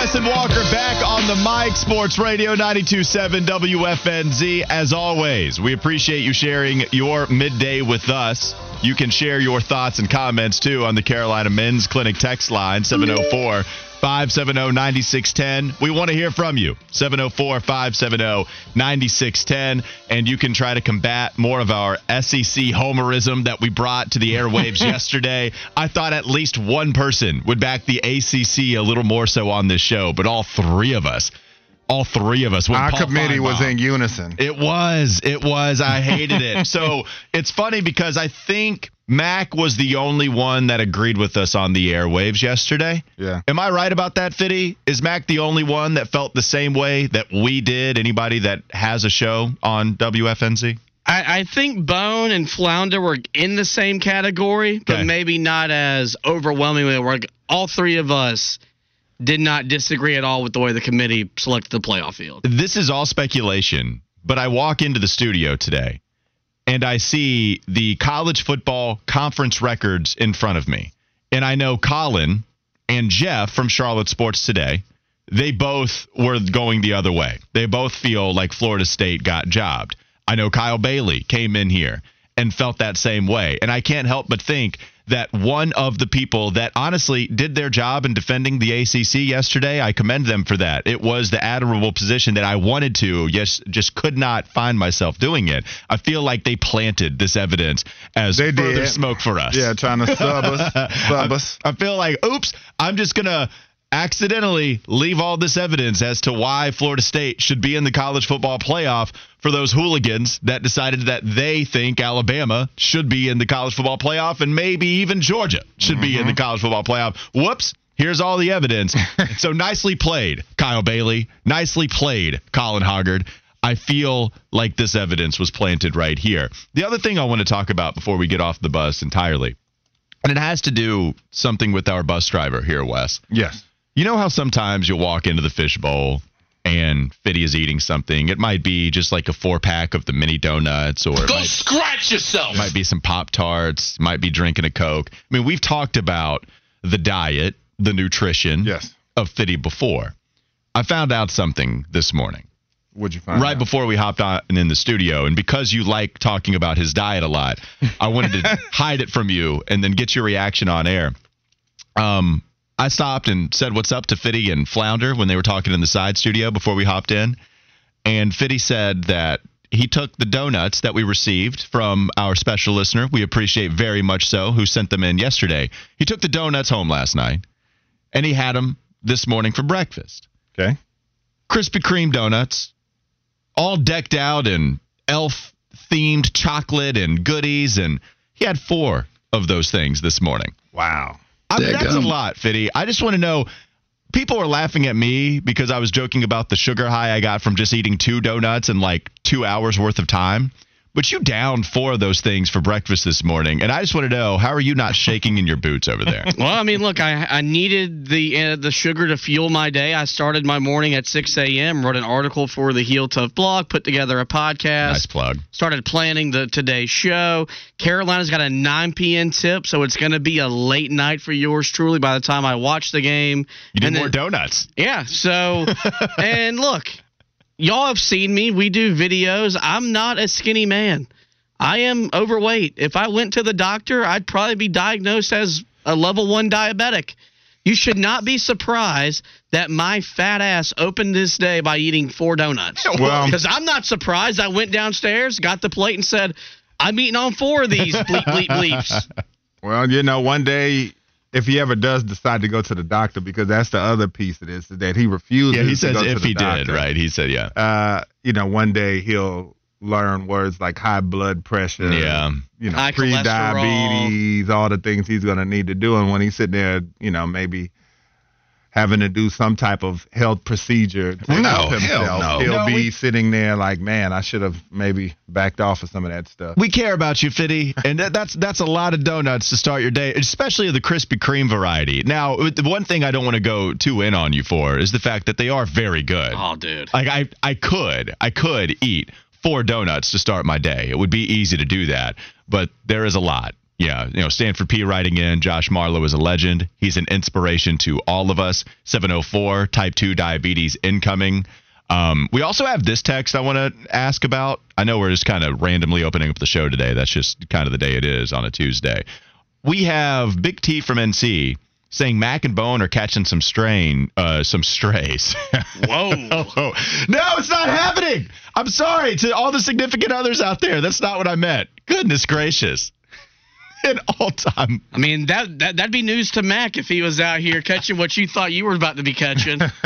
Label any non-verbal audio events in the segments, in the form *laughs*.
It's Wes and Walker back on the mic, Sports Radio 92.7 WFNZ. As always, we appreciate you sharing your midday with us. You can share your thoughts and comments too on the Carolina Men's Clinic text line 704 570 9610. We want to hear from you 704 570 9610. And you can try to combat more of our SEC homerism that we brought to the airwaves *laughs* yesterday. I thought at least one person would back the ACC a little more so on this show, but all three of us. All three of us. went Our Paul committee was in unison. It was. It was. I hated it. so *laughs* it's funny because I think Mac was the only one that agreed with us on the airwaves yesterday. Yeah. Am I right about that, Fitty? Is Mac the only one that felt the same way that we did? Anybody that has a show on WFNZ? I, I think Bone and Flounder were in the same category, but Okay. maybe not as overwhelmingly. Where all three of us did not disagree at all with the way the committee selected the playoff field. This is all speculation, but I walk into the studio today and I see the college football conference records in front of me. And I know Colin and Jeff from Charlotte Sports Today, they both were going the other way. They both feel like Florida State got jobbed. I know Kyle Bailey came in here and felt that same way. And I can't help but think that one of the people that honestly did their job in defending the ACC yesterday, I commend them for that. It was the admirable position that I wanted to, yes, just could not find myself doing it. I feel like they planted this evidence as They further did. smoke for us. Yeah, trying to sub us. *laughs* Sub us. I feel like, oops, I'm just going to accidentally leave all this evidence as to why Florida State should be in the college football playoff for those hooligans that decided that they think Alabama should be in the college football playoff and maybe even Georgia should be in the mm-hmm. college football playoff. Whoops. Here's all the evidence. *laughs* so nicely played, Kyle Bailey. Nicely played, Colin Hoggard. I feel like this evidence was planted right here. The other thing I want to talk about before we get off the bus entirely, and it has to do something with our bus driver here, Wes. Yes. You know how sometimes you'll walk into the fishbowl and Fiddy is eating something. It might be just like a four pack of the mini donuts, or Go might, scratch yourself. might be some Pop Tarts, might be drinking a Coke. I mean, we've talked about the diet, the nutrition Yes. of Fiddy before. I found out something this morning What'd you find right out? before we hopped on in the studio. And because you like talking about his diet a lot, I wanted to *laughs* hide it from you and then get your reaction on air. Um, I stopped and said what's up to Fitty and Flounder when they were talking in the side studio before we hopped in. And Fitty said that he took the donuts that we received from our special listener. We appreciate very much so, who sent them in yesterday. He took the donuts home last night and he had them this morning for breakfast. Okay. Krispy Kreme donuts, all decked out in elf themed chocolate and goodies. And he had four of those things this morning. Wow. I mean, that's a lot, Fitty. I just want to know. People are laughing at me because I was joking about the sugar high I got from just eating two donuts in like two hours worth of time. But you downed four of those things for breakfast this morning, and I just want to know how are you not shaking in your boots over there? *laughs* Well, I mean, look, I, I needed the uh, the sugar to fuel my day. I started my morning at 6 a.m. Wrote an article for the Heel Tough blog, put together a podcast. nice plug. started planning the today's show. Carolina's got a 9 p.m. tip, so it's going to be a late night for yours truly by the time I watch the game. You need And more then- donuts. Yeah, so *laughs* and look, y'all have seen me. We do videos. I'm not a skinny man. I am overweight. If I went to the doctor, I'd probably be diagnosed as a level 1 diabetic. You should not be surprised that my fat ass opened this day by eating four donuts. *laughs* Well- because I'm not surprised. I went downstairs, got the plate, and said, "I'm eating on four of these bleep bleep bleeps." *laughs* Well, you know, one day if he ever does decide to go to the doctor, because that's the other piece of this is that he refuses. Yeah, he to says go if he doctor. did, right? He said, yeah. Uh, you know, one day he'll learn words like high blood pressure. Yeah. You know, pre-diabetes, all the things he's going to need to do, and when he's sitting there, you know, maybe having to do some type of health procedure to No, help hell himself, no. he'll No, be we- sitting there like, man, I should have maybe backed off of some of that stuff. We care about you, Fitty, and that, that's that's a lot of donuts to start your day, especially the Krispy Kreme variety. Now, the one thing I don't want to go too in on you for is the fact that they are very good. oh, dude. Like I, I could, I could eat four donuts to start my day. It would be easy to do that, but there is a lot. Yeah, you know, Stanford P writing in, Josh Marlowe is a legend. He's an inspiration to all of us. 704, type 2 diabetes incoming. Um, we also have this text I want to ask about. I know we're just kind of randomly opening up the show today. That's just kind of the day it is on a Tuesday. We have Big T from NC saying Mac and Bone are catching some strain, uh, some strays. *laughs* Whoa. No, it's not happening. I'm sorry to all the significant others out there. That's not what I meant. Goodness gracious. *laughs* An all time. I mean that that that'd be news to Mac if he was out here catching what you thought you were about to be catching. *laughs*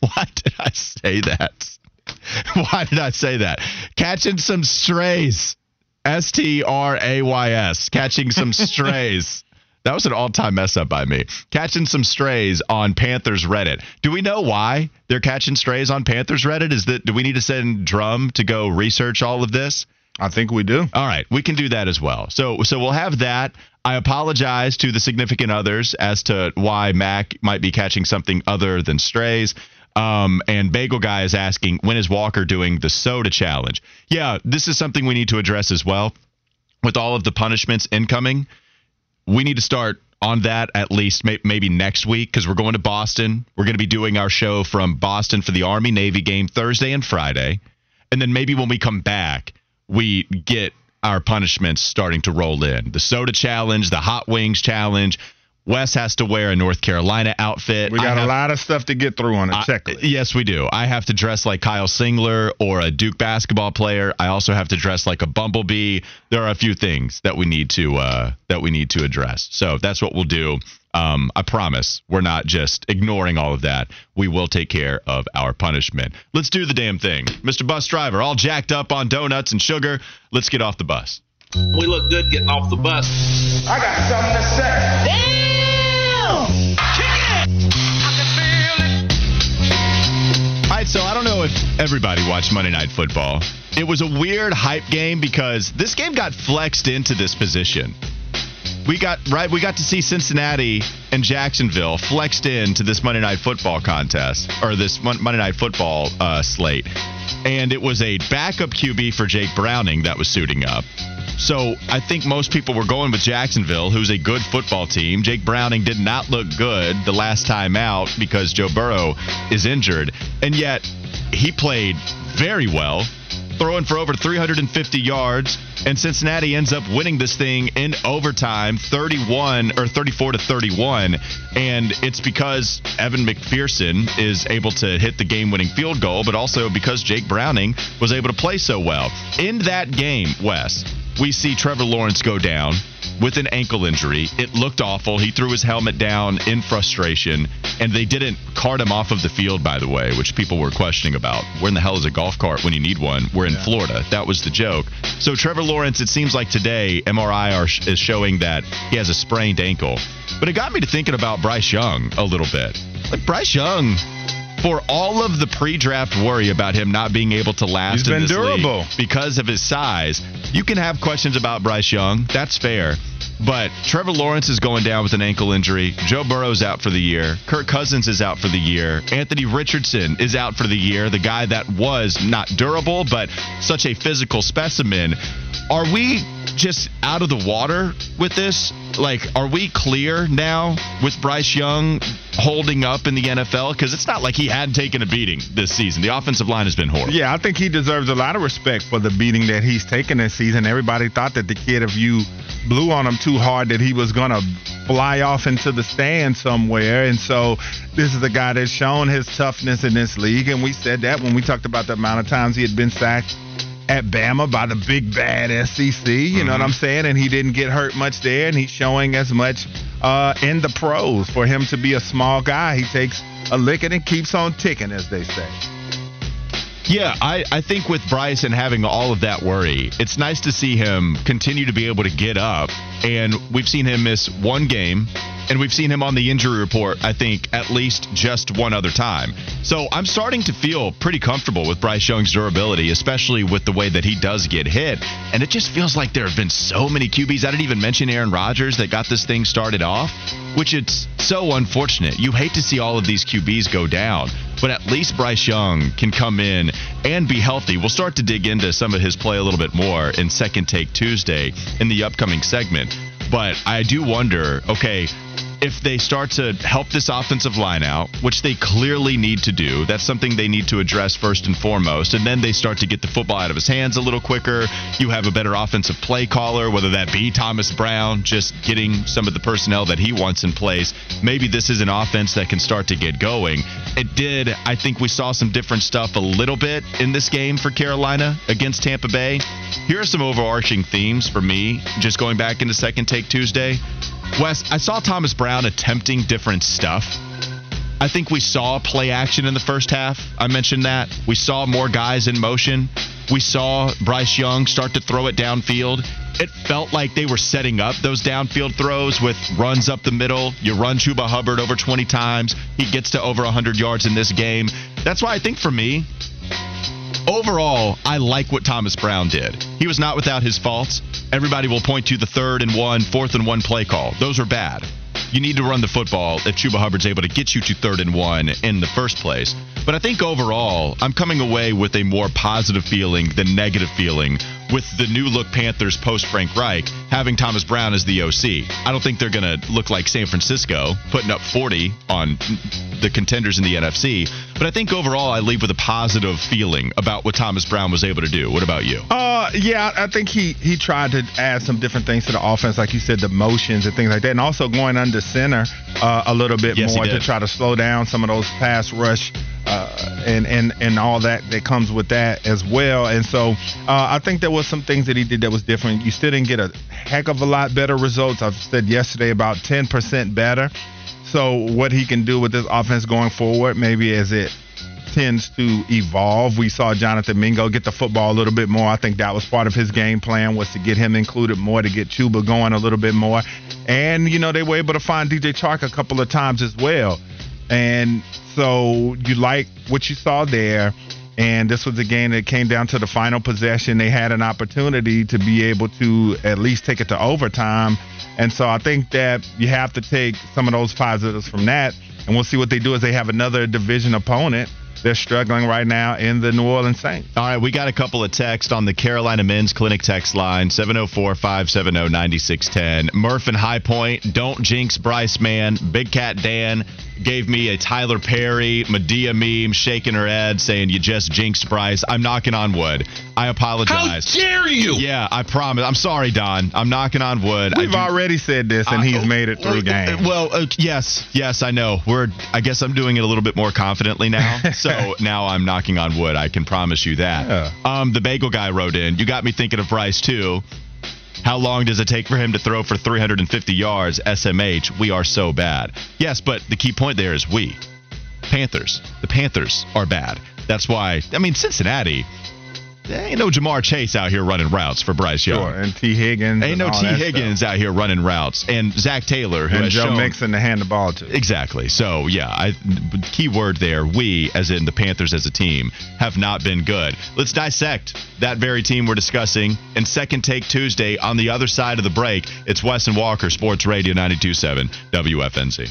Why did I say that? *laughs* Why did I say that? Catching some strays. S T R A Y S. Catching some strays. That was an all time mess up by me. Catching some strays on Panthers Reddit. Do we know why they're catching strays on Panthers Reddit? Is that do we need to send Drum to go research all of this? I think we do. All right, we can do that as well. So so we'll have that. I apologize to the significant others as to why Mac might be catching something other than strays. Um, and Bagel Guy is asking when is Walker doing the soda challenge? Yeah, this is something we need to address as well. With all of the punishments incoming, we need to start on that at least may- maybe next week because we're going to Boston. We're going to be doing our show from Boston for the Army Navy game Thursday and Friday. And then maybe when we come back, we get our punishments starting to roll in. The soda challenge, the hot wings challenge. Wes has to wear a North Carolina outfit. We I got a lot of stuff to get through on I- checklist. yes, we do. I have to dress like Kyle Singler or a Duke basketball player. I also have to dress like a bumblebee. There are a few things that we need to uh, that we need to address. So that's what we'll do. Um, I promise we're not just ignoring all of that. We will take care of our punishment. Let's do the damn thing, Mr. Bus Driver. All jacked up on donuts and sugar. Let's get off the bus. We look good getting off the bus. I got something to say. Damn! Kick it! All right, so I don't know if everybody watched Monday Night Football. It was a weird hype game because this game got flexed into this position. We got right. We got to see Cincinnati and Jacksonville flexed into this Monday Night Football contest or this Mon- Monday Night Football uh, slate, and it was a backup QB for Jake Browning that was suiting up. So I think most people were going with Jacksonville, who's a good football team. Jake Browning did not look good the last time out because Joe Burrow is injured, and yet he played very well, throwing for over 350 yards. And Cincinnati ends up winning this thing in overtime, 31 or 34 to 31. And it's because Evan McPherson is able to hit the game-winning field goal, but also because Jake Browning was able to play so well. In that game, Wes, we see Trevor Lawrence go down with an ankle injury. It looked awful. He threw his helmet down in frustration, and they didn't cart him off of the field, by the way, which people were questioning about. Where in the hell is a golf cart when you need one? We're in Florida. That was the joke. So, Trevor Lawrence, it seems like today, MRI are, is showing that he has a sprained ankle. But it got me to thinking about Bryce Young a little bit. Like, Bryce Young. For all of the pre-draft worry about him not being able to last He's in been this league durable. because of his size, you can have questions about Bryce Young. That's fair. But Trevor Lawrence is going down with an ankle injury. Joe Burrow's out for the year. Kirk Cousins is out for the year. Anthony Richardson is out for the year. The guy that was not durable, but such a physical specimen. Are we just out of the water with this? Like, are we clear now with Bryce Young holding up in the NFL? Because it's not like he hadn't taken a beating this season. The offensive line has been horrible. Yeah, I think he deserves a lot of respect for the beating that he's taken this season. Everybody thought that the kid, if you blew on him too hard, that he was going to fly off into the stand somewhere. And so this is a guy that's shown his toughness in this league. And we said that when we talked about the amount of times he had been sacked at Bama by the big bad SEC. You mm-hmm. know what I'm saying? And he didn't get hurt much there, and he's showing as much uh, in the pros. For him to be a small guy, he takes a licking and keeps on ticking, as they say. Yeah, I, I think with Bryce and having all of that worry, it's nice to see him continue to be able to get up. And we've seen him miss one game and we've seen him on the injury report, I think, at least just one other time. So I'm starting to feel pretty comfortable with Bryce Young's durability, especially with the way that he does get hit. And it just feels like there have been so many QBs. I didn't even mention Aaron Rodgers that got this thing started off, which it's so unfortunate. You hate to see all of these QBs go down, but at least Bryce Young can come in and be healthy. We'll start to dig into some of his play a little bit more in Second Take Tuesday in the upcoming segment. But I do wonder okay, if they start to help this offensive line out, which they clearly need to do, that's something they need to address first and foremost. And then they start to get the football out of his hands a little quicker. You have a better offensive play caller, whether that be Thomas Brown, just getting some of the personnel that he wants in place. Maybe this is an offense that can start to get going. It did. I think we saw some different stuff a little bit in this game for Carolina against Tampa Bay. Here are some overarching themes for me, just going back into second take Tuesday. Wes, I saw Thomas Brown attempting different stuff. I think we saw play action in the first half. I mentioned that. We saw more guys in motion. We saw Bryce Young start to throw it downfield. It felt like they were setting up those downfield throws with runs up the middle. You run Chuba Hubbard over 20 times. He gets to over 100 yards in this game. That's why I think for me, overall, I like what Thomas Brown did. He was not without his faults. Everybody will point to the third and one, fourth and one play call. Those are bad. You need to run the football if Chuba Hubbard's able to get you to third and one in the first place. But I think overall, I'm coming away with a more positive feeling than negative feeling with the new look Panthers post Frank Reich having Thomas Brown as the OC. I don't think they're going to look like San Francisco putting up 40 on the contenders in the NFC. But I think overall, I leave with a positive feeling about what Thomas Brown was able to do. What about you? Uh, yeah, I think he he tried to add some different things to the offense, like you said, the motions and things like that, and also going under center uh, a little bit yes, more to try to slow down some of those pass rush uh, and and and all that that comes with that as well. And so uh, I think there was some things that he did that was different. You still didn't get a heck of a lot better results. I've said yesterday about 10% better. So what he can do with this offense going forward, maybe as it tends to evolve. We saw Jonathan Mingo get the football a little bit more. I think that was part of his game plan was to get him included more, to get Chuba going a little bit more. And, you know, they were able to find DJ Chark a couple of times as well. And so you like what you saw there. And this was a game that came down to the final possession. They had an opportunity to be able to at least take it to overtime. And so I think that you have to take some of those positives from that. And we'll see what they do as they have another division opponent they're struggling right now in the New Orleans Saints. All right, we got a couple of texts on the Carolina Men's Clinic text line 704 570 9610. Murph and High Point, don't jinx Bryce, man. Big Cat Dan gave me a Tyler Perry Madea meme, shaking her head, saying, You just jinxed Bryce. I'm knocking on wood. I apologize. How dare you? Yeah, I promise. I'm sorry, Don. I'm knocking on wood. We've already said this, and he's made it through game. Well, uh, yes, yes, I know. We're. I guess I'm doing it a little bit more confidently now. *laughs* so now I'm knocking on wood. I can promise you that. Yeah. Um, the bagel guy wrote in. You got me thinking of Bryce too. How long does it take for him to throw for 350 yards? SMH, we are so bad. Yes, but the key point there is we. Panthers. The Panthers are bad. That's why, I mean, Cincinnati ain't no Ja'Marr Chase out here running routes for Bryce Young. Sure, and Tee Higgins. Ain't no Tee Higgins stuff. out here running routes, and Zac Taylor, who and has Joe shown, Mixon to hand the ball to. Exactly. So yeah, I, key word there. We, as in the Panthers as a team, have not been good. Let's dissect that very team we're discussing in Second Take Tuesday. On the other side of the break, it's Wes and Walker, Sports Radio 92.7 WFNZ.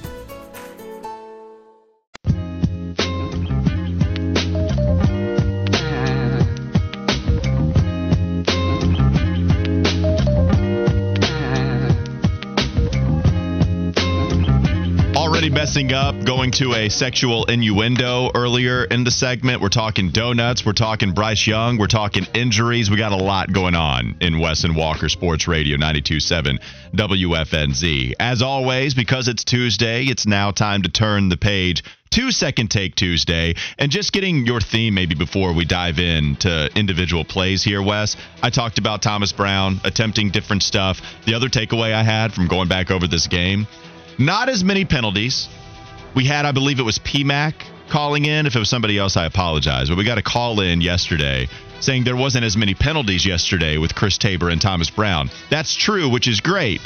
Messing up, going to a sexual innuendo earlier in the segment. We're talking donuts. We're talking Bryce Young. We're talking injuries. We got a lot going on in Wes and Walker Sports Radio 927 WFNZ. As always, because it's Tuesday, it's now time to turn the page to Second Take Tuesday. And just getting your theme maybe before we dive into individual plays here, Wes. I talked about Thomas Brown attempting different stuff. The other takeaway I had from going back over this game not as many penalties we had, I believe it was PMAC calling in. If it was somebody else, I apologize. But we got a call in yesterday saying there wasn't as many penalties yesterday with Chris Tabor and Thomas Brown. That's true, which is great.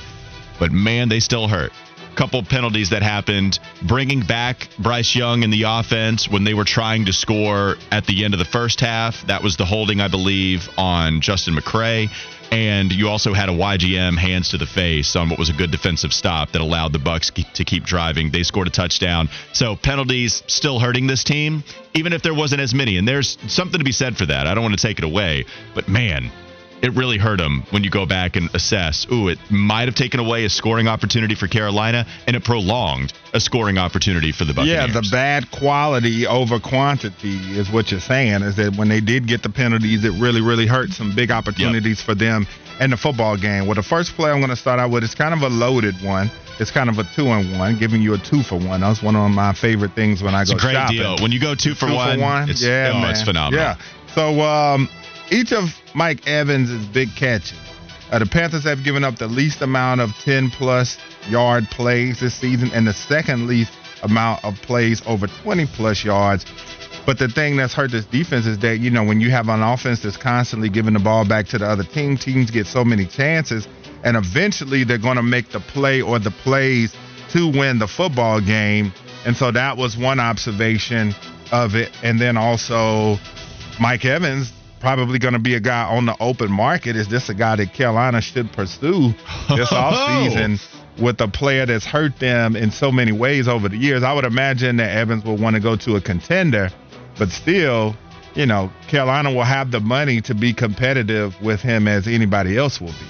But man, they still hurt. Couple penalties that happened, bringing back Bryce Young in the offense when they were trying to score at the end of the first half. That was the holding, I believe, on Justin McCray. And you also had a YGM hands to the face on what was a good defensive stop that allowed the Bucs to keep driving. They scored a touchdown. So penalties still hurting this team, even if there wasn't as many. And there's something to be said for that. I don't want to take it away, but man, it really hurt them when you go back and assess. Ooh, it might have taken away a scoring opportunity for Carolina, and it prolonged a scoring opportunity for the Buccaneers. Yeah, the bad quality over quantity is what you're saying. Is that when they did get the penalties, it really, really hurt some big opportunities yep. for them in the football game. Well, the first play I'm going to start out with is kind of a loaded one. It's kind of a two and one, giving you a two for one. That's one of my favorite things when I it's go a great shopping. deal. When you go two for two one, for one, it's, yeah, oh, it's phenomenal. Yeah. So um, each of Mike Evans' big catches. Uh, the Panthers have given up the least amount of 10 plus yard plays this season and the second least amount of plays over 20 plus yards. But the thing that's hurt this defense is that, you know, when you have an offense that's constantly giving the ball back to the other team, teams get so many chances, and eventually they're going to make the play or the plays to win the football game. And so that was one observation of it. And then also, Mike Evans probably going to be a guy on the open market. Is this a guy that Carolina should pursue this *laughs* oh. offseason with a player that's hurt them in so many ways over the years? I would imagine that Evans will want to go to a contender, but still, you know, Carolina will have the money to be competitive with him as anybody else will be.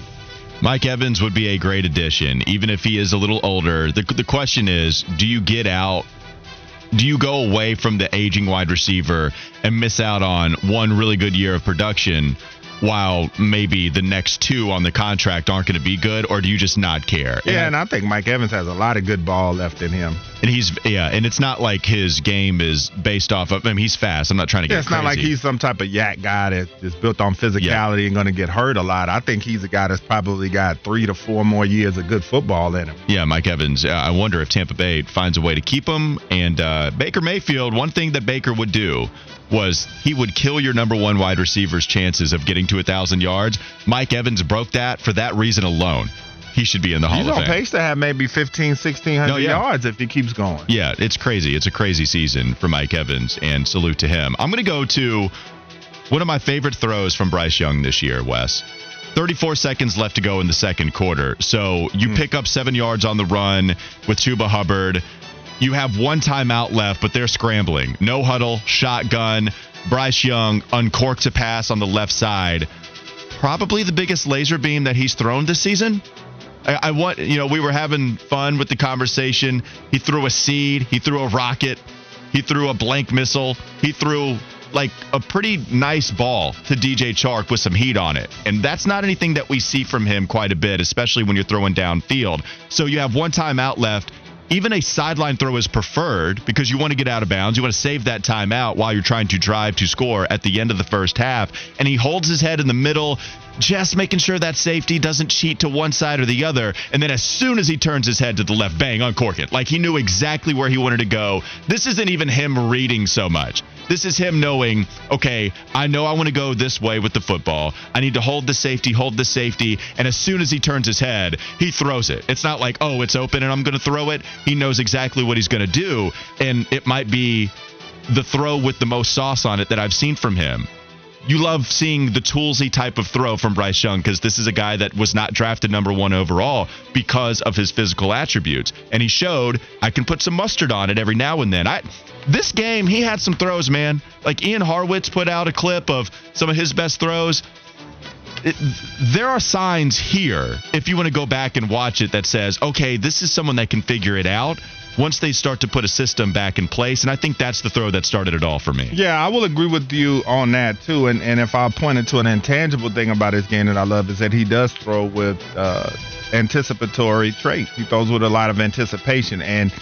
Mike Evans would be a great addition, even if he is a little older. The, the question is do you get out do you go away from the aging wide receiver and miss out on one really good year of production while maybe the next two on the contract aren't going to be good, or do you just not care? Yeah, and, and I think Mike Evans has a lot of good ball left in him. And he's yeah, and it's not like his game is based off of. I mean, he's fast. I'm not trying to get. Yeah, it's crazy. not like he's some type of YAC guy that is built on physicality yeah. and going to get hurt a lot. I think he's a guy that's probably got three to four more years of good football in him. Yeah, Mike Evans. Uh, I wonder if Tampa Bay finds a way to keep him. And uh, Baker Mayfield. One thing that Baker would do was he would kill your number one wide receiver's chances of getting to a thousand yards. Mike Evans broke that for that reason alone. He should be in the Hall He's of Fame. He's on pace to have maybe 15, 1600 no, yeah. yards if he keeps going. Yeah, it's crazy. It's a crazy season for Mike Evans, and salute to him. I'm going to go to one of my favorite throws from Bryce Young this year, Wes. 34 seconds left to go in the second quarter. So you mm. pick up seven yards on the run with Chuba Hubbard. You have one timeout left, but they're scrambling. No huddle, shotgun. Bryce Young uncorks a pass on the left side. Probably the biggest laser beam that he's thrown this season. I, I want, you know, we were having fun with the conversation. He threw a seed, he threw a rocket. He threw a blank missile. He threw like a pretty nice ball to DJ Chark with some heat on it. And that's not anything that we see from him quite a bit, especially when you're throwing downfield. So you have one timeout left even a sideline throw is preferred because you want to get out of bounds. You want to save that time out while you're trying to drive to score at the end of the first half. And he holds his head in the middle, just making sure that safety doesn't cheat to one side or the other. And then as soon as he turns his head to the left, bang, uncork it. Like he knew exactly where he wanted to go. This isn't even him reading so much. This is him knowing, okay, I know I want to go this way with the football. I need to hold the safety, hold the safety. And as soon as he turns his head, he throws it. It's not like, oh, it's open and I'm going to throw it. He knows exactly what he's going to do. And it might be the throw with the most sauce on it that I've seen from him you love seeing the toolsy type of throw from Bryce Young because this is a guy that was not drafted number one overall because of his physical attributes. And he showed I can put some mustard on it every now and then. I this game he had some throws, man. Like Ian Harwitz put out a clip of some of his best throws. It, there are signs here if you want to go back and watch it that says, okay, this is someone that can figure it out once they start to put a system back in place. And I think that's the throw that started it all for me. Yeah, I will agree with you on that too. And and if I pointed to an intangible thing about his game that I love is that he does throw with uh, anticipatory traits. He throws with a lot of anticipation and.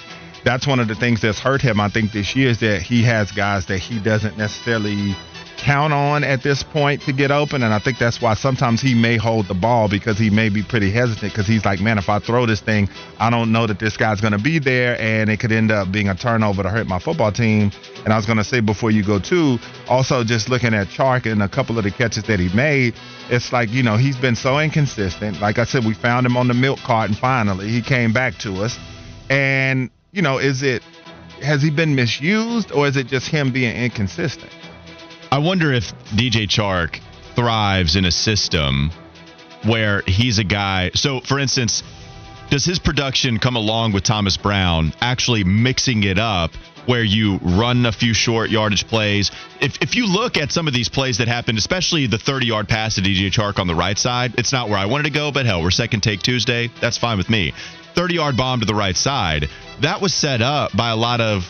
That's one of the things that's hurt him, I think, this year is that he has guys that he doesn't necessarily count on at this point to get open. And I think that's why sometimes he may hold the ball because he may be pretty hesitant because he's like, man, if I throw this thing, I don't know that this guy's going to be there and it could end up being a turnover to hurt my football team. And I was going to say before you go too, also just looking at Chark and a couple of the catches that he made, it's like, you know, he's been so inconsistent. Like I said, we found him on the milk carton finally. He came back to us. And, you know, is it, has he been misused or is it just him being inconsistent? I wonder if DJ Chark thrives in a system where he's a guy. So, for instance, does his production come along with Thomas Brown actually mixing it up where you run a few short yardage plays? If, if you look at some of these plays that happened, especially the 30 yard pass to DJ Chark on the right side, it's not where I wanted to go, but hell, we're second take Tuesday. That's fine with me. 30 yard bomb to the right side. That was set up by a lot of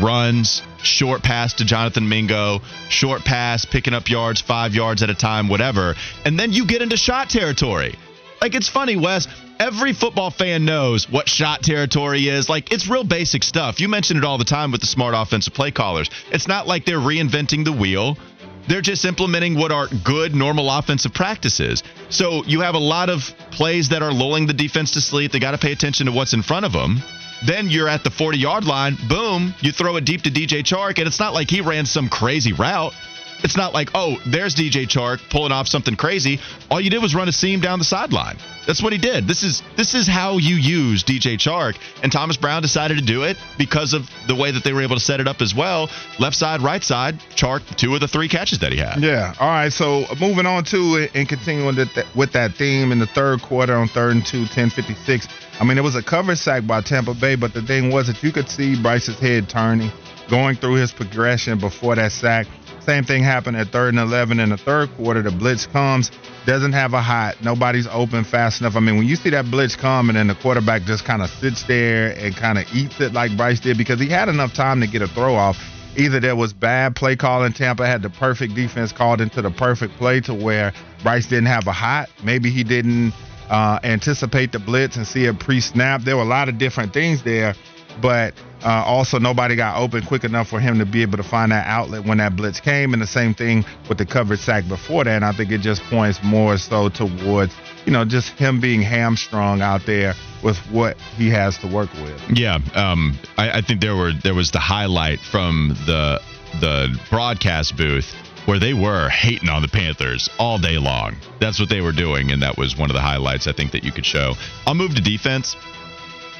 runs, short pass to Jonathan Mingo, short pass, picking up yards, five yards at a time, whatever. And then you get into shot territory. Like, it's funny, Wes. Every football fan knows what shot territory is. Like, it's real basic stuff. You mention it all the time with the smart offensive play callers. It's not like they're reinventing the wheel. They're just implementing what are good, normal offensive practices. So you have a lot of plays that are lulling the defense to sleep. They got to pay attention to what's in front of them. Then you're at the 40 yard line. Boom. You throw it deep to DJ Chark. And it's not like he ran some crazy route. It's not like, oh, there's DJ Chark pulling off something crazy. All you did was run a seam down the sideline. That's what he did. This is this is how you use DJ Chark. And Thomas Brown decided to do it because of the way that they were able to set it up as well. Left side, right side, Chark, two of the three catches that he had. Yeah. All right. So uh, moving on to it and continuing with that theme in the third quarter on third and two, 1056. I mean, it was a cover sack by Tampa Bay, but the thing was that you could see Bryce's head turning, going through his progression before that sack. Same thing happened at third and 11 in the third quarter. The blitz comes, doesn't have a hot, nobody's open fast enough. I mean, when you see that blitz come and then the quarterback just kind of sits there and kind of eats it like Bryce did because he had enough time to get a throw off. Either there was bad play calling, in Tampa had the perfect defense called into the perfect play to where Bryce didn't have a hot. Maybe he didn't uh, anticipate the blitz and see a pre-snap. There were a lot of different things there, but uh, also nobody got open quick enough for him to be able to find that outlet when that blitz came. And the same thing with the coverage sack before that. And I think it just points more so towards you know just him being hamstrung out there with what he has to work with. Yeah, um, I, I think there were there was the highlight from the the broadcast booth where they were hating on the Panthers all day long. That's what they were doing, and that was one of the highlights I think that you could show. I'll move to defense.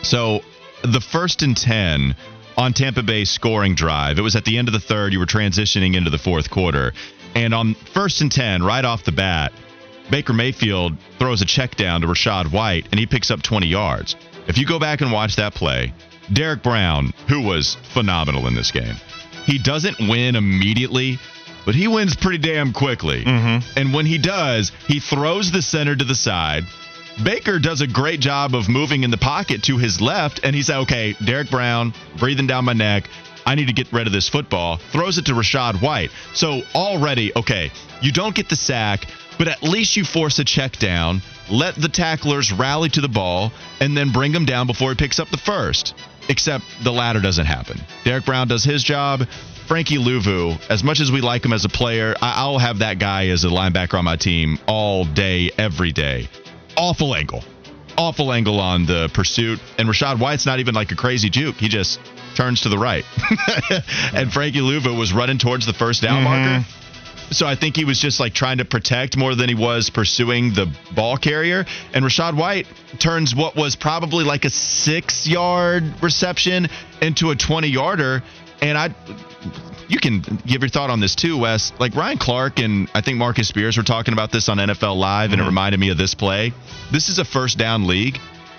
So the first and 10 on Tampa Bay's scoring drive, it was at the end of the third. You were transitioning into the fourth quarter. And on first and 10, right off the bat, Baker Mayfield throws a check down to Rachaad White, and he picks up 20 yards. If you go back and watch that play, Derrick Brown, who was phenomenal in this game, he doesn't win immediately, but he wins pretty damn quickly. Mm-hmm. And when he does, he throws the center to the side. Baker does a great job of moving in the pocket to his left, and he said, okay, Derrick Brown breathing down my neck. I need to get rid of this football, throws it to Rachaad White. So already, okay, you don't get the sack, but at least you force a check down, let the tacklers rally to the ball, and then bring him down before he picks up the first. Except the latter doesn't happen. Derrick Brown does his job. Frankie Luvu, as much as we like him as a player, I'll have that guy as a linebacker on my team all day, every day. Awful angle. Awful angle on the pursuit. And Rachaad White's not even like a crazy juke. He just turns to the right. *laughs* and Frankie Luvu was running towards the first down mm-hmm. marker. So I think he was just like trying to protect more than he was pursuing the ball carrier. And Rachaad White turns what was probably like a six yard reception into a 20 yarder. And I, you can give your thought on this too, Wes. Like Ryan Clark and I think Marcus Spears were talking about this on NFL Live, and it mm-hmm. reminded me of this play. This is a first down league.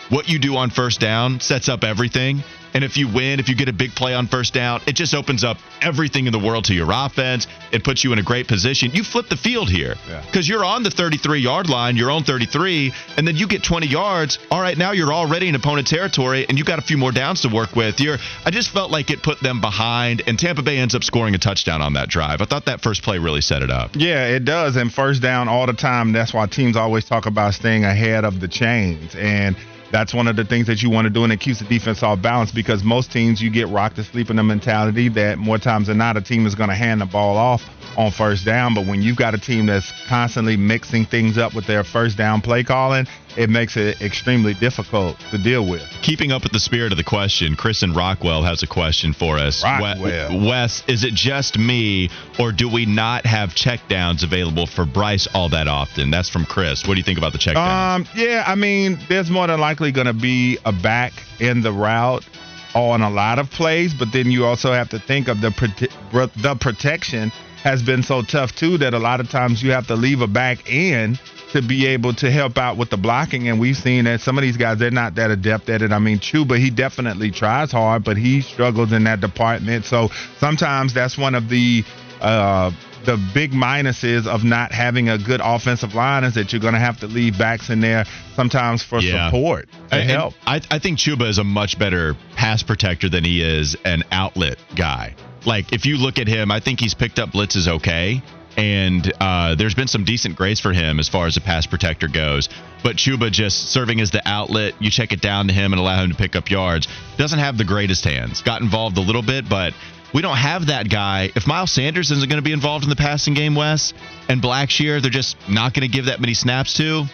What you do on first down sets up everything. And if you win, if you get a big play on first down, it just opens up everything in the world to your offense. It puts you in a great position. You flip the field here because yeah. you're on the 33 yard line, your own 33, and then you get 20 yards. All right, now you're already in opponent territory and you got a few more downs to work with. You're, I just felt like it put them behind, and Tampa Bay ends up scoring a touchdown on that drive. I thought that first play really set it up. Yeah, it does. And first down all the time. That's why teams always talk about staying ahead of the chains. And that's one of the things that you want to do, and it keeps the defense off balance because most teams you get rocked to sleep in the mentality that more times than not a team is going to hand the ball off on first down. But when you've got a team that's constantly mixing things up with their first down play calling, it makes it extremely difficult to deal with. Keeping up with the spirit of the question, Chris and Rockwell has a question for us. Rockwell. Wes, is it just me, or do we not have checkdowns available for Bryce all that often? That's from Chris. What do you think about the checkdown? Um, yeah, I mean, there's more than likely going to be a back in the route on a lot of plays, but then you also have to think of the prote- the protection has been so tough too that a lot of times you have to leave a back in to be able to help out with the blocking. And we've seen that some of these guys, they're not that adept at it. I mean, Chuba, he definitely tries hard, but he struggles in that department. So sometimes that's one of the uh, the big minuses of not having a good offensive line is that you're going to have to leave backs in there sometimes for yeah. support to and, help. And I, I think Chuba is a much better pass protector than he is an outlet guy. Like if you look at him, I think he's picked up blitzes okay and uh, there's been some decent grades for him as far as a pass protector goes. But Chuba just serving as the outlet, you check it down to him and allow him to pick up yards. Doesn't have the greatest hands. Got involved a little bit, but we don't have that guy. If Miles Sanders isn't going to be involved in the passing game, Wes, and Blackshear, they're just not going to give that many snaps to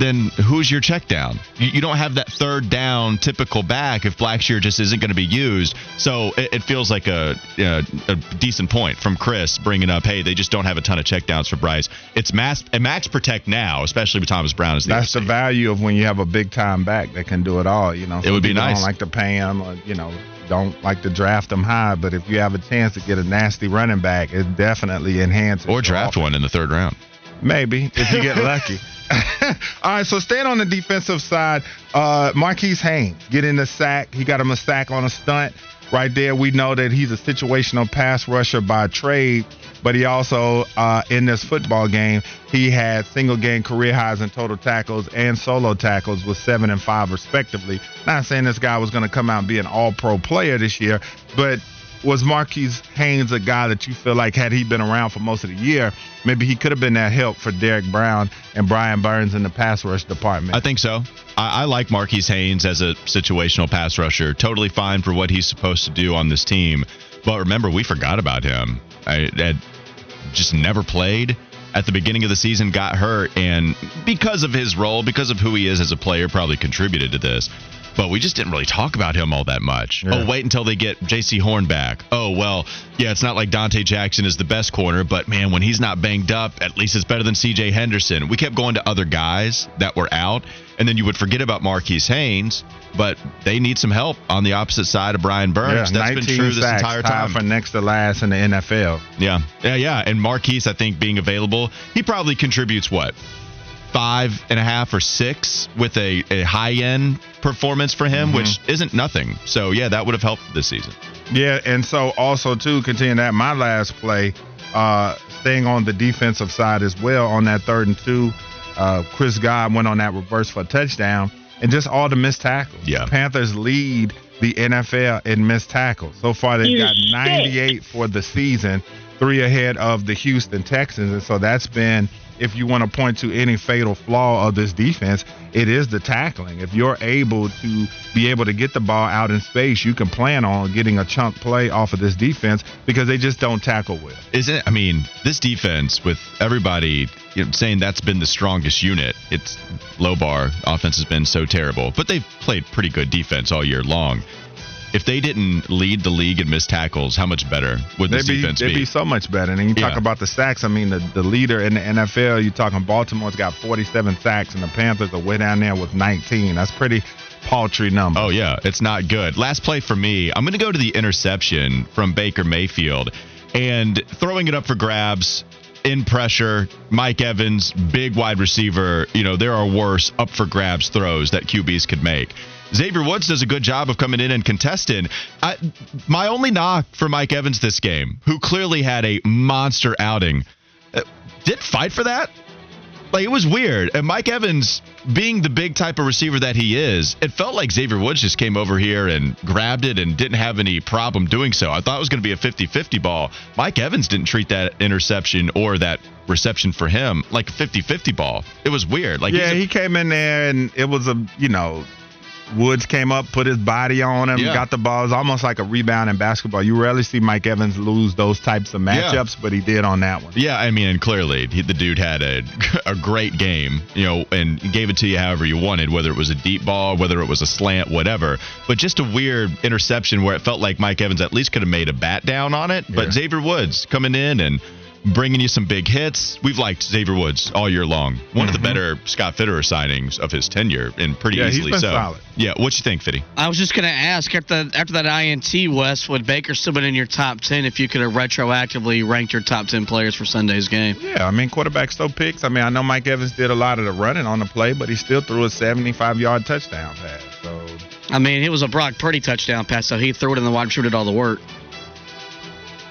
then who's your check down? You, you, don't have that third down typical back if Blackshear just isn't going to be used. So it, it feels like a, a, a, decent point from Chris bringing up, hey, they just don't have a ton of check downs for Bryce. It's mass, max protect now, especially with Thomas Brown as the That's the value of when you have a big time back that can do it all. You know, it would be nice. Don't like to pay him, or, you know, don't like to draft them high, but if you have a chance to get a nasty running back, it definitely enhances. Or draft one in the third round. Maybe if you get *laughs* lucky. *laughs* All right, so staying on the defensive side, uh, Marquis Haynes getting the sack. He got him a sack on a stunt. Right there, we know that he's a situational pass rusher by trade, but he also, uh, in this football game, he had single game career highs in total tackles and solo tackles with seven and five, respectively. Not saying this guy was going to come out and be an all pro player this year, but was Marquis Haynes a guy that you feel like had he been around for most of the year, maybe he could have been that help for Derrick Brown and Brian Burns in the pass rush department? I think so. I, I like Marquis Haynes as a situational pass rusher. Totally fine for what he's supposed to do on this team. But remember, we forgot about him. I had just never played at the beginning of the season, got hurt, and because of his role, because of who he is as a player, probably contributed to this but we just didn't really talk about him all that much. Yeah. Oh, wait until they get Jaycee Horn back. Oh, well, yeah, it's not like Donte Jackson is the best corner, but man, when he's not banged up, at least it's better than CJ Henderson. We kept going to other guys that were out, and then you would forget about Marquis Haynes, but they need some help on the opposite side of Brian Burns. Yeah, That's been true this entire time. for next to last in the NFL. Yeah, yeah, yeah. And Marquis, I think, being available, he probably contributes what five and a half or six with a, a high end performance for him, mm-hmm. which isn't nothing. So yeah, that would have helped this season. Yeah, and so also too, continuing that, my last play, uh, staying on the defensive side as well on that third and two. Uh, Chris Godwin on that reverse for a touchdown, and just all the missed tackles. Yeah, Panthers lead the NFL in missed tackles. So far, they've got 98 for the season, three ahead of the Houston Texans. And so that's been if you want to point to any fatal flaw of this defense, it is the tackling. If you're able to be able to get the ball out in space, you can plan on getting a chunk play off of this defense because they just don't tackle well. Isn't I mean, this defense with everybody you know, saying that's been the strongest unit. It's low bar offense has been so terrible, but they've played pretty good defense all year long if they didn't lead the league in missed tackles, how much better would this they'd be, defense they'd be? be so much better. And you talk yeah. about the sacks. I mean, the, the leader in the NFL, you're talking Baltimore's got 47 sacks, and the Panthers are way down there with 19. That's pretty paltry number. Oh, yeah. It's not good. Last play for me, I'm going to go to the interception from Baker Mayfield and throwing it up for grabs in pressure. Mike Evans, big wide receiver. You know, there are worse up for grabs throws that QBs could make. Xavier Woods does a good job of coming in and contesting. I, my only knock for Mike Evans this game, who clearly had a monster outing, uh, did fight for that. Like it was weird. And Mike Evans, being the big type of receiver that he is, it felt like Xavier Woods just came over here and grabbed it and didn't have any problem doing so. I thought it was going to be a 50-50 ball. Mike Evans didn't treat that interception or that reception for him like a 50-50 ball. It was weird. Like Yeah, a, he came in there and it was a, you know, Woods came up, put his body on him, yeah. got the ball. It's almost like a rebound in basketball. You rarely see Mike Evans lose those types of matchups, yeah. but he did on that one. Yeah, I mean, and clearly he, the dude had a, a great game, you know, and gave it to you however you wanted, whether it was a deep ball, whether it was a slant, whatever. But just a weird interception where it felt like Mike Evans at least could have made a bat down on it. But yeah. Xavier Woods coming in and – bringing you some big hits. We've liked Xavier Woods all year long. One mm-hmm. of the mm-hmm. better Scott Fitterer signings of his tenure, and pretty yeah, easily so. Solid. Yeah, what you think, Fitty? I was just going to ask after after that INT, Wes, would Baker still been in your top ten if you could have retroactively ranked your top ten players for Sunday's game? Yeah, I mean quarterbacks still picks. I mean I know Mike Evans did a lot of the running on the play, but he still threw a 75 yard touchdown pass. So I mean it was a Brock Purdy touchdown pass, so he threw it in the wide receiver did all the work.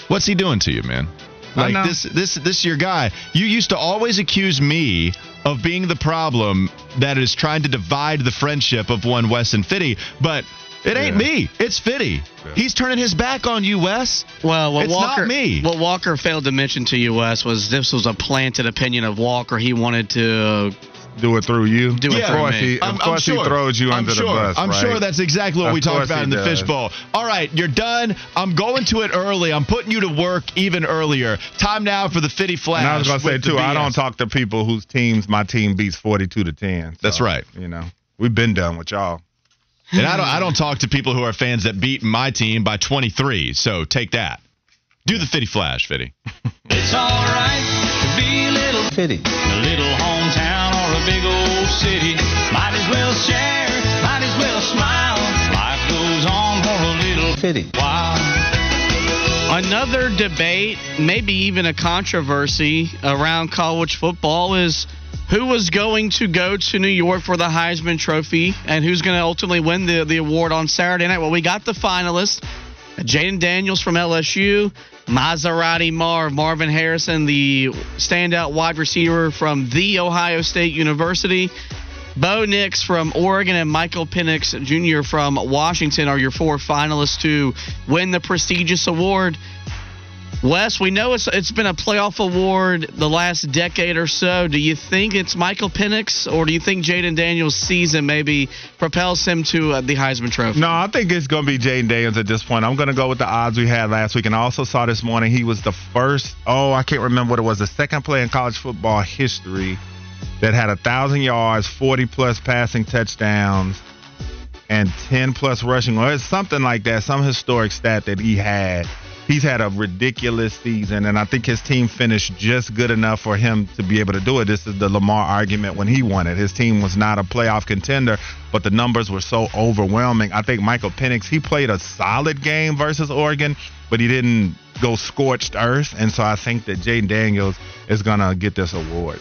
What's he doing to you, man? Like this, this, this, your guy. You used to always accuse me of being the problem that is trying to divide the friendship of one Wes and Fitty, but it ain't yeah. me. It's Fitty. Yeah. He's turning his back on you, Wes. Well, what it's Walker, not me. What Walker failed to mention to you, Wes, was this was a planted opinion of Walker. He wanted to do it through you. Do it yeah, through of course me. He, of I'm, course I'm sure. he throws you I'm under sure. the bus. I'm right? sure that's exactly what of we talked about in the does. fishbowl. All right, you're done. I'm going to it early. I'm putting you to work even earlier. Time now for the Fitty Flash. And I was going to say too. I don't talk to people whose teams my team beats 42 to 10. So, that's right. You know, we've been done with y'all. And I don't I don't talk to people who are fans that beat my team by 23. So take that. Do the Fitty Flash, Fitty. *laughs* it's all right to be a little Fitty. A little hometown or a big old city. Might as well share, might as well smile. Life goes on for a little Fitty. while. Another debate, maybe even a controversy around college football is who was going to go to New York for the Heisman Trophy and who's going to ultimately win the, the award on Saturday night. Well, we got the finalists. Jayden Daniels from LSU, Maserati Marv, Marvin Harrison, the standout wide receiver from The Ohio State University. Bo Nix from Oregon and Michael Penix Jr. from Washington are your four finalists to win the prestigious award. Wes, we know it's it's been a playoff award the last decade or so. Do you think it's Michael Penix, or do you think Jayden Daniels' season maybe propels him to uh, the Heisman Trophy? No, I think it's going to be Jayden Daniels at this point. I'm going to go with the odds we had last week, and I also saw this morning he was the first. Oh, I can't remember what it was. The second player in college football history that had a thousand yards, 40 plus passing touchdowns, and 10 plus rushing, or something like that. Some historic stat that he had he's had a ridiculous season, and I think his team finished just good enough for him to be able to do it. This is the Lamar argument when he won it. His team was not a playoff contender, but the numbers were so overwhelming. I think Michael Penix, he played a solid game versus Oregon, but he didn't go scorched earth, and so I think that Jayden Daniels is going to get this award.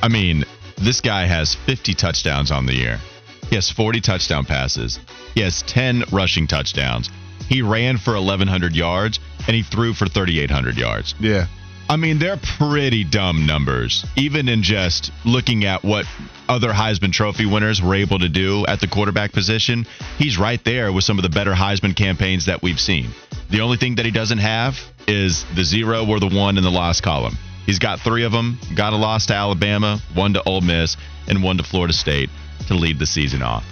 I mean, this guy has 50 touchdowns on the year. He has 40 touchdown passes. He has 10 rushing touchdowns. He ran for 1,100 yards and he threw for 3,800 yards. Yeah. I mean, they're pretty dumb numbers, even in just looking at what other Heisman Trophy winners were able to do at the quarterback position. He's right there with some of the better Heisman campaigns that we've seen. The only thing that he doesn't have is the zero or the one in the loss column. He's got three of them. Got a loss to Alabama, one to Ole Miss, and one to Florida State to lead the season off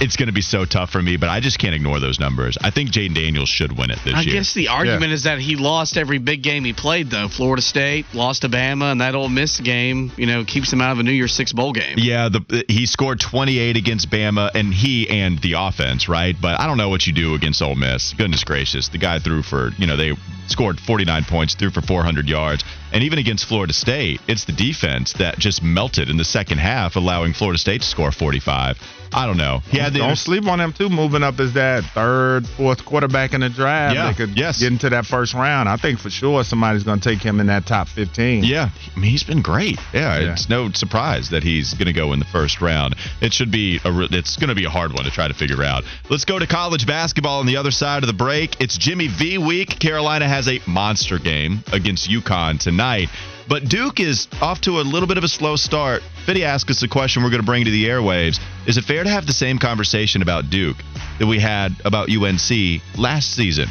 it's going to be so tough for me, but I just can't ignore those numbers. I think Jayden Daniels should win it this I year. I guess the argument yeah. is that he lost every big game he played, though. Florida State lost to Bama, and that Ole Miss game, you know, keeps him out of a New Year's Six bowl game. Yeah, the, uh, he scored 28 against Bama, and he and the offense, right? But I don't know what you do against Ole Miss. Goodness gracious, the guy threw for, you know, they scored 49 points, threw for 400 yards. And even against Florida State, it's the defense that just melted in the second half, allowing Florida State to score 45. I don't know. He had the don't sleep on him too. Moving up as that third, fourth quarterback in the draft, yeah, they could yes. get into that first round. I think for sure somebody's going to take him in that top 15. Yeah, I mean he's been great. Yeah, yeah. it's no surprise that he's going to go in the first round. It should be a. It's going to be a hard one to try to figure out. Let's go to college basketball on the other side of the break. It's Jimmy V week. Carolina has a monster game against UConn tonight. But Duke is off to a little bit of a slow start. Fitty asked us a question we're going to bring to the airwaves. Is it fair to have the same conversation about Duke that we had about UNC last season?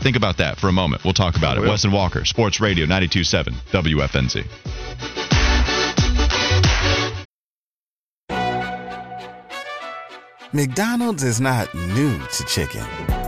Think about that for a moment. We'll talk about it. Wes and Walker, Sports Radio 927 WFNZ. McDonald's is not new to chicken.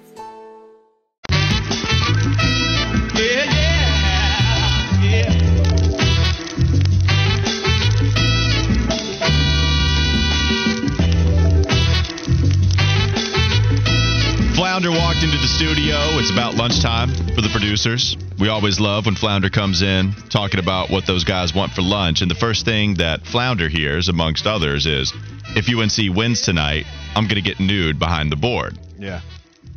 Flounder walked into the studio. It's about lunchtime for the producers. We always love when Flounder comes in talking about what those guys want for lunch. And the first thing that Flounder hears, amongst others, is if UNC wins tonight, I'm going to get nude behind the board. Yeah.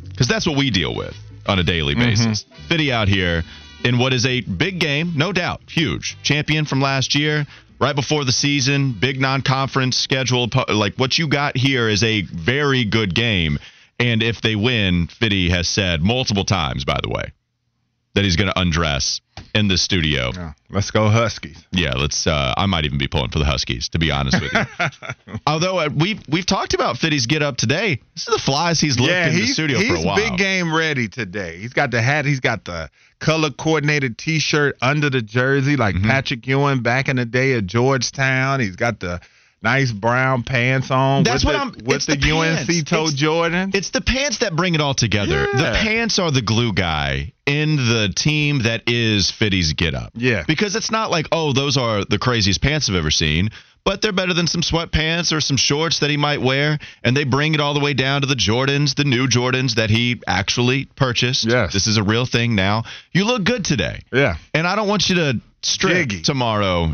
Because that's what we deal with on a daily mm-hmm. basis. Mm-hmm. Fitty out here in what is a big game, no doubt, huge. Champion from last year, right before the season, big non conference schedule. Like what you got here is a very good game. And if they win, Fitty has said multiple times, by the way, that he's going to undress in the studio. Yeah. Let's go Huskies. Yeah, let's. Uh, I might even be pulling for the Huskies, to be honest with you. *laughs* Although uh, we've we've talked about Fitty's get up today. This is the flies he's looked yeah, in the studio for a while. He's big game ready today. He's got the hat. He's got the color coordinated T-shirt under the jersey, like mm-hmm. Patrick Ewing back in the day at Georgetown. He's got the nice brown pants on. That's what the, I'm. With the, the UNC toe Jordan. It's the pants that bring it all together. Yeah. The pants are the glue guy in the team that is Fitty's get up. Yeah. Because it's not like oh those are the craziest pants I've ever seen. But they're better than some sweatpants or some shorts that he might wear, and they bring it all the way down to the Jordans, the new Jordans that he actually purchased. Yes, this is a real thing now. You look good today. Yeah, and I don't want you to strip Jiggy. tomorrow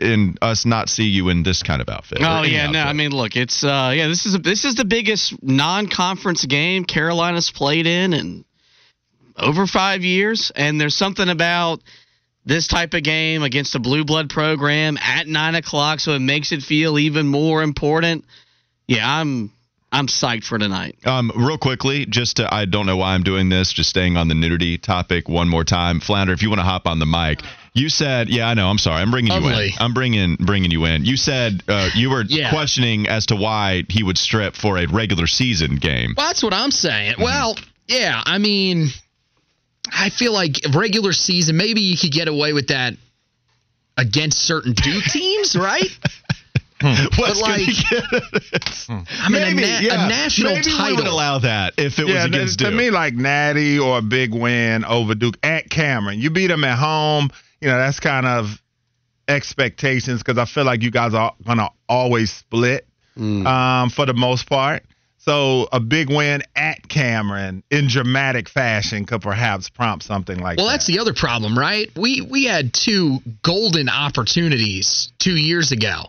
in us not see you in this kind of outfit. Oh yeah, outfit. no, I mean, look, it's uh, yeah, this is a, this is the biggest non-conference game Carolina's played in in over five years, and there's something about this type of game against a blue blood program at nine o'clock, so it makes it feel even more important. Yeah, I'm I'm psyched for tonight. Um, real quickly, just to, I don't know why I'm doing this, just staying on the nudity topic one more time. Flounder, if you want to hop on the mic. You said, yeah, I know. I'm sorry. I'm bringing you in. I'm bringing bringing you in. You said uh, you were yeah. questioning as to why he would strip for a regular season game. Well, that's what I'm saying. Mm-hmm. Well, yeah, I mean, I feel like regular season, maybe you could get away with that against certain Duke *laughs* teams, right? What's but like, I mean, maybe, a, na- yeah. a national maybe title. we would allow that if it yeah, was against to Duke. me, like Natty or a big win over Duke at Cameron. You beat them at home you know, that's kind of expectations because I feel like you guys are going to always split mm. um, for the most part. So a big win at Cameron in dramatic fashion could perhaps prompt something like well, that. Well, that's the other problem, right? We we had two golden opportunities two years ago.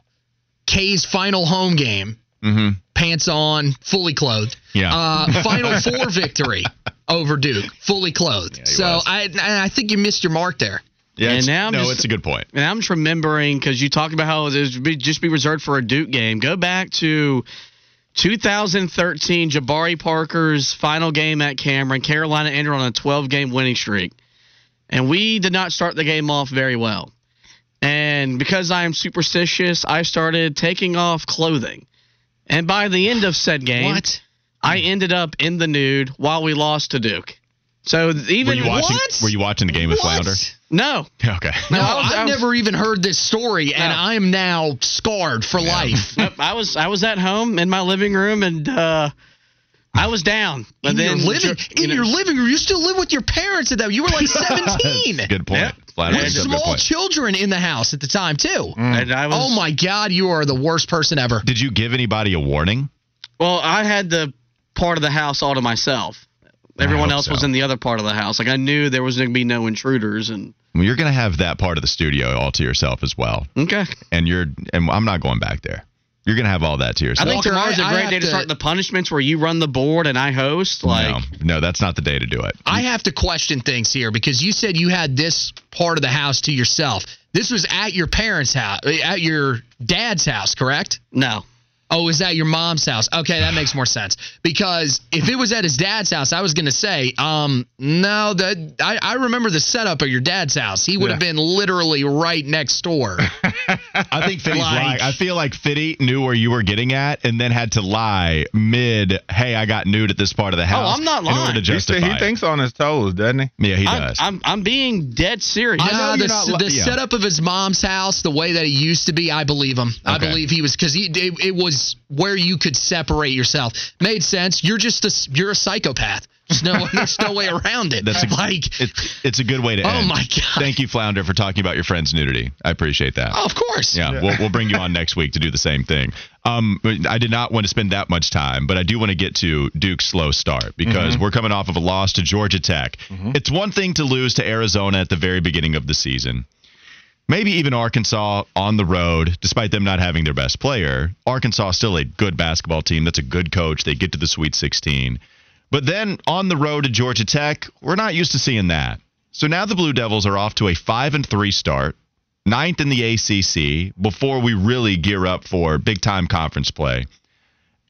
K's final home game, mm-hmm. pants on, fully clothed. Yeah. Uh, final *laughs* four victory over Duke, fully clothed. Yeah, so I I think you missed your mark there. Yeah, and now I'm no, just, it's a good point. And I'm just remembering because you talked about how it would just be reserved for a Duke game. Go back to 2013, Jabari Parker's final game at Cameron. Carolina entered on a 12 game winning streak. And we did not start the game off very well. And because I am superstitious, I started taking off clothing. And by the end of said game, what? I ended up in the nude while we lost to Duke. So even were you watching? What? Were you watching the game with Flounder? No. Okay. No, I have never even heard this story, no. and I am now scarred for yeah. life. *laughs* I was I was at home in my living room, and uh, I was down. But in then, your living you in know, your living room, you still live with your parents at that. You were like *laughs* seventeen. good point. Yeah. With small children in the house at the time too. Mm. Was, oh my God, you are the worst person ever. Did you give anybody a warning? Well, I had the part of the house all to myself. Everyone else so. was in the other part of the house. Like I knew there was going to be no intruders, and well, you're going to have that part of the studio all to yourself as well. Okay. And you're, and I'm not going back there. You're gonna have all that to yourself. I think tomorrow's a great day to, start the punishments where you run the board and I host. Like, no, no, that's not the day to do it. I have to question things here because you said you had this part of the house to yourself. This was at your parents' house, at your dad's house, correct? No. Oh, is that your mom's house? Okay, that makes more sense. Because if it was at his dad's house, I was going to say, um, no, that I, I remember the setup of your dad's house. He would yeah. have been literally right next door. *laughs* I think Fitty's like, lying. I feel like Fitty knew where you were getting at and then had to lie mid, hey, I got nude at this part of the house. Oh, I'm not lying. In order to justify he, he thinks on his toes, doesn't he? Yeah, he does. I'm, I'm, I'm being dead serious. I know the, not, the yeah. setup of his mom's house, the way that it used to be, I believe him. Okay. I believe he was, because he it, it was where you could separate yourself. Made sense. You're just a you're a psychopath. There's no *laughs* there's no way around it. That's a, like it's, it's a good way to oh end. my god! Thank you, Flounder, for talking about your friend's nudity. I appreciate that. Oh, of course. Yeah, yeah. We'll, we'll bring you on next week to do the same thing. Um, I did not want to spend that much time, but I do want to get to Duke's slow start because mm-hmm. we're coming off of a loss to Georgia Tech. Mm-hmm. It's one thing to lose to Arizona at the very beginning of the season maybe even Arkansas on the road, despite them not having their best player. Arkansas still a good basketball team. That's a good coach. They get to the Sweet 16. But then on the road to Georgia Tech, we're not used to seeing that. So now the Blue Devils are off to a 5 and 3 start, ninth in the ACC before we really gear up for big time conference play.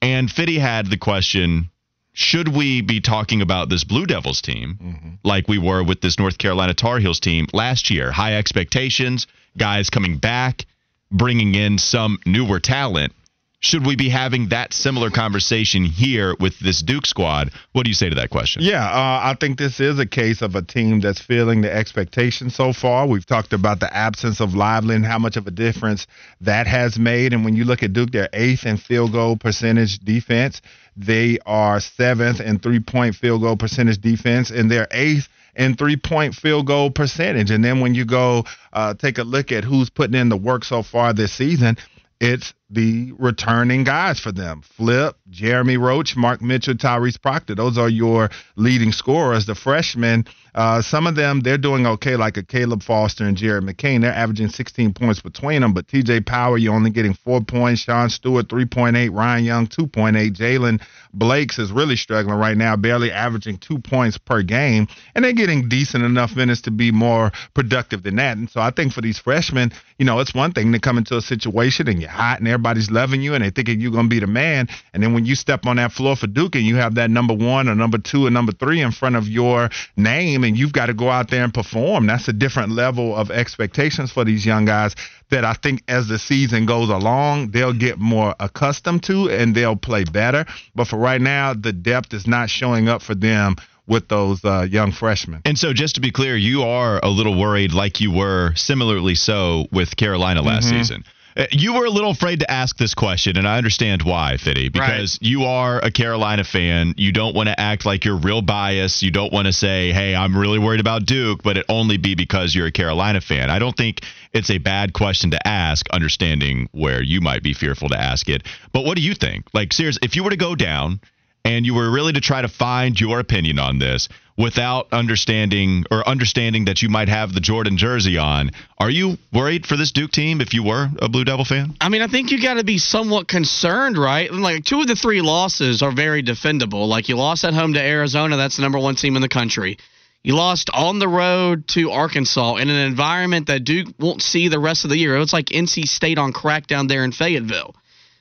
And Fitty had the question should we be talking about this Blue Devils team mm-hmm. like we were with this North Carolina Tar Heels team last year? High expectations, guys coming back, bringing in some newer talent. Should we be having that similar conversation here with this Duke squad? What do you say to that question? Yeah, uh, I think this is a case of a team that's feeling the expectation so far. We've talked about the absence of Lively and how much of a difference that has made. And when you look at Duke, they're eighth in field goal percentage defense. They are seventh in three point field goal percentage defense, and they're eighth in three point field goal percentage. And then when you go uh, take a look at who's putting in the work so far this season, it's the returning guys for them. Flip, Jeremy Roach, Mark Mitchell, Tyrese Proctor. Those are your leading scorers. The freshmen uh, some of them, they're doing okay, like a Caleb Foster and Jared McCain. They're averaging 16 points between them. But TJ Power, you're only getting four points. Sean Stewart, 3.8. Ryan Young, 2.8. Jaylen Blakes is really struggling right now, barely averaging two points per game. And they're getting decent enough minutes to be more productive than that. And so I think for these freshmen, you know, it's one thing to come into a situation and you're hot and everybody's loving you and they thinking you're going to be the man. And then when you step on that floor for Duke and you have that number one or number two or number three in front of your name and you've got to go out there and perform. That's a different level of expectations for these young guys that I think as the season goes along, they'll get more accustomed to and they'll play better. But for right now, the depth is not showing up for them with those uh, young freshmen. And so, just to be clear, you are a little worried, like you were similarly so with Carolina last mm-hmm. season Uh, you were a little afraid to ask this question, and I understand why, Fitty, because right. you are a Carolina fan. You don't want to act like you're real biased. You don't want to say, hey, I'm really worried about Duke, but it only be because you're a Carolina fan. I don't think it's a bad question to ask, understanding where you might be fearful to ask it. But what do you think? Like, seriously, if you were to go down and you were really to try to find your opinion on this, without understanding or understanding that you might have the Jordan jersey on. Are you worried for this Duke team if you were a Blue Devil fan? I mean, I think you got to be somewhat concerned, right? Like two of the three losses are very defendable. Like you lost at home to Arizona, that's the number one team in the country. You lost on the road to Arkansas in an environment that Duke won't see the rest of the year. It's like NC State on crack down there in Fayetteville.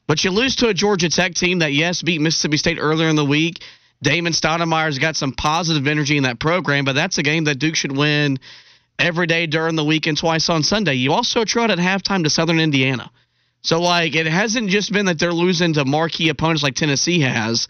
But you lose to a Georgia Tech team that, yes, beat Mississippi State earlier in the week Damon Stoudamire's got some positive energy in that program, but that's a game that Duke should win every day during the week and twice on Sunday. You also trot at halftime to Southern Indiana. So, like, it hasn't just been that they're losing to marquee opponents like Tennessee has.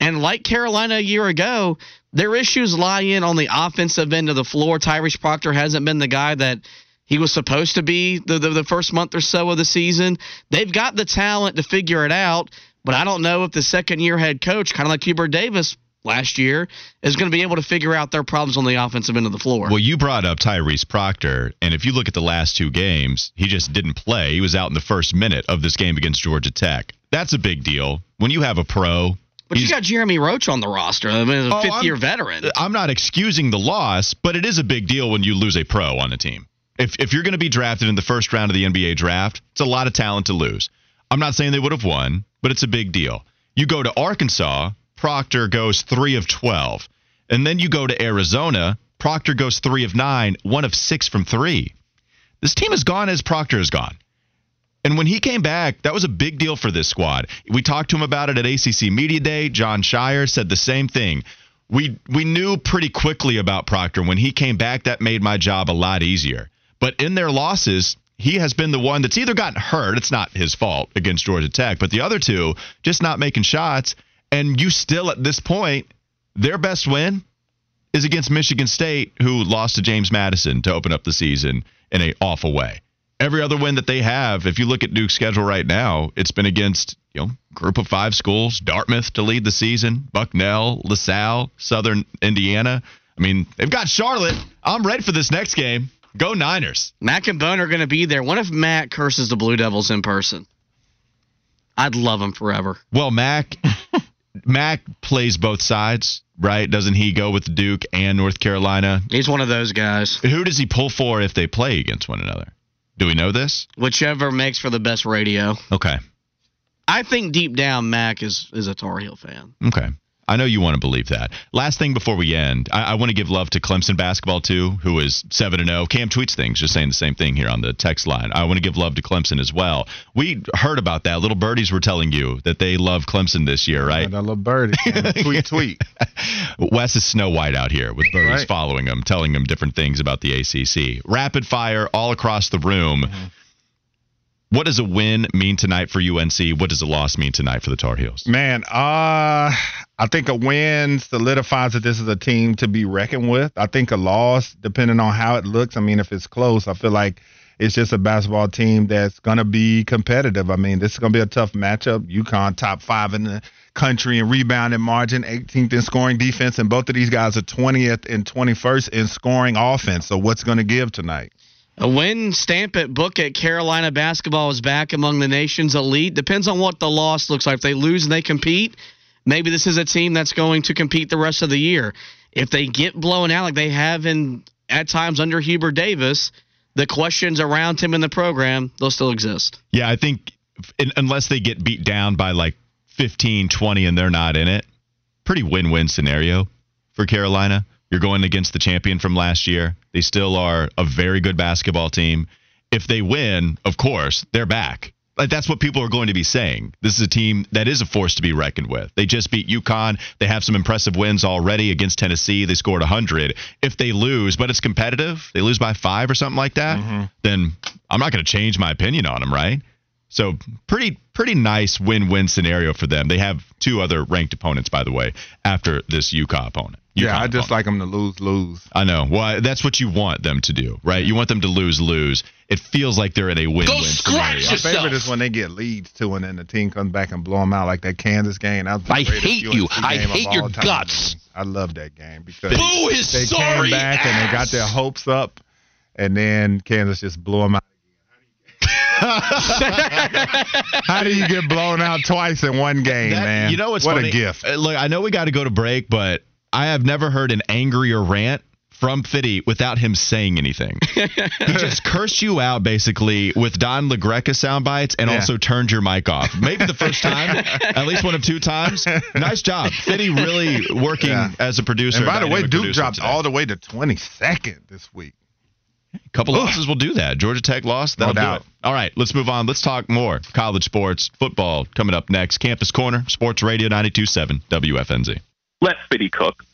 And like Carolina a year ago, their issues lie in on the offensive end of the floor. Tyrese Proctor hasn't been the guy that he was supposed to be the, the, the first month or so of the season. They've got the talent to figure it out. But I don't know if the second year head coach, kind of like Hubert Davis last year, is going to be able to figure out their problems on the offensive end of the floor. Well, you brought up Tyrese Proctor, and if you look at the last two games, he just didn't play. He was out in the first minute of this game against Georgia Tech. That's a big deal. When you have a pro but you got Jeremy Roach on the roster, I mean, a oh, fifth year veteran. I'm not excusing the loss, but it is a big deal when you lose a pro on a team. If, if you're going to be drafted in the first round of the NBA draft, it's a lot of talent to lose. I'm not saying they would have won, but it's a big deal. You go to Arkansas, Proctor goes 3 of 12. And then you go to Arizona, Proctor goes 3 of 9, 1 of 6 from 3. This team has gone as Proctor has gone. And when he came back, that was a big deal for this squad. We talked to him about it at ACC Media Day. Jon Scheyer said the same thing. We we knew pretty quickly about Proctor. When he came back, that made my job a lot easier. But in their losses, he has been the one that's either gotten hurt, it's not his fault against Georgia Tech, but the other two just not making shots. And you still, at this point, their best win is against Michigan State, who lost to James Madison to open up the season in an awful way. Every other win that they have, if you look at Duke's schedule right now, it's been against you know group of five schools: Dartmouth to lead the season, Bucknell, LaSalle, Southern Indiana. I mean, they've got Charlotte. I'm ready for this next game. Go Niners. Mac and Bone are going to be there. What if Mac curses the Blue Devils in person? I'd love him forever. Well, Mac *laughs* Mac plays both sides, right? Doesn't he go with Duke and North Carolina? He's one of those guys. Who does he pull for if they play against one another? Do we know this? Whichever makes for the best radio. Okay. I think deep down Mac is is a Tar Heel fan. Okay. I know you want to believe that. Last thing before we end, I, I want to give love to Clemson basketball too, who is seven and zero. Oh. Cam tweets things, just saying the same thing here on the text line. I want to give love to Clemson as well. We heard about that. Little birdies were telling you that they love Clemson this year, right? I love birdies. tweet, tweet. Wes is Snow White out here with birdies right. following him, telling him different things about the ACC. Rapid fire all across the room. Mm-hmm. What does a win mean tonight for UNC? What does a loss mean tonight for the Tar Heels? Man, uh, I think a win solidifies that this is a team to be reckoned with. I think a loss, depending on how it looks, I mean, if it's close, I feel like it's just a basketball team that's going to be competitive. I mean, this is going to be a tough matchup. UConn, top five in the country in rebounding margin, 18th in scoring defense, and both of these guys are 20th and 21st in scoring offense. So, what's going to give tonight? A win, stamp it, book it. Carolina basketball is back among the nation's elite. Depends on what the loss looks like. If they lose and they compete, maybe this is a team that's going to compete the rest of the year. If they get blown out like they have in at times under Hubert Davis, the questions around him in the program they'll still exist. Yeah, I think in, unless they get beat down by like 15, 20 and they're not in it, pretty win-win scenario for Carolina. You're going against the champion from last year. They still are a very good basketball team. If they win, of course, they're back. Like that's what people are going to be saying. This is a team that is a force to be reckoned with. They just beat UConn. They have some impressive wins already against Tennessee. They scored 100. If they lose, but it's competitive, they lose by five or something like that, mm-hmm. then I'm not going to change my opinion on them, right? So pretty pretty nice win-win scenario for them. They have two other ranked opponents, by the way, after this UConn opponent. UConn yeah, I just opponent. like them to lose, lose. I know. Well, that's what you want them to do, right? You want them to lose, lose. It feels like they're in a win-win Go scratch scenario. My favorite is when they get leads too, and then the team comes back and blow them out like that Kansas game. That I hate you. I hate all your time. guts. I love that game because Boo his they sorry came back and they got their hopes up, and then Kansas just blew them out. *laughs* How do you get blown out twice in one game, That- man? You know what's what funny? a gift. Uh, Look, I know we got to go to break, but I have never heard an angrier rant from Fitty without him saying anything. he *laughs* just cursed you out basically with Don LaGreca sound bites and Yeah. also turned your mic off. Maybe the first time, *laughs* at least one of two times. Nice job. Fitty really working Yeah. as a producer. And by the way, Duke dropped today. all the way to 22nd this week. A couple losses will do that. Georgia Tech lost. That'll No do it. All right, let's move on. Let's talk more college sports, football coming up next. Campus Corner, Sports Radio 92.7 WFNZ. Let Fitty cook.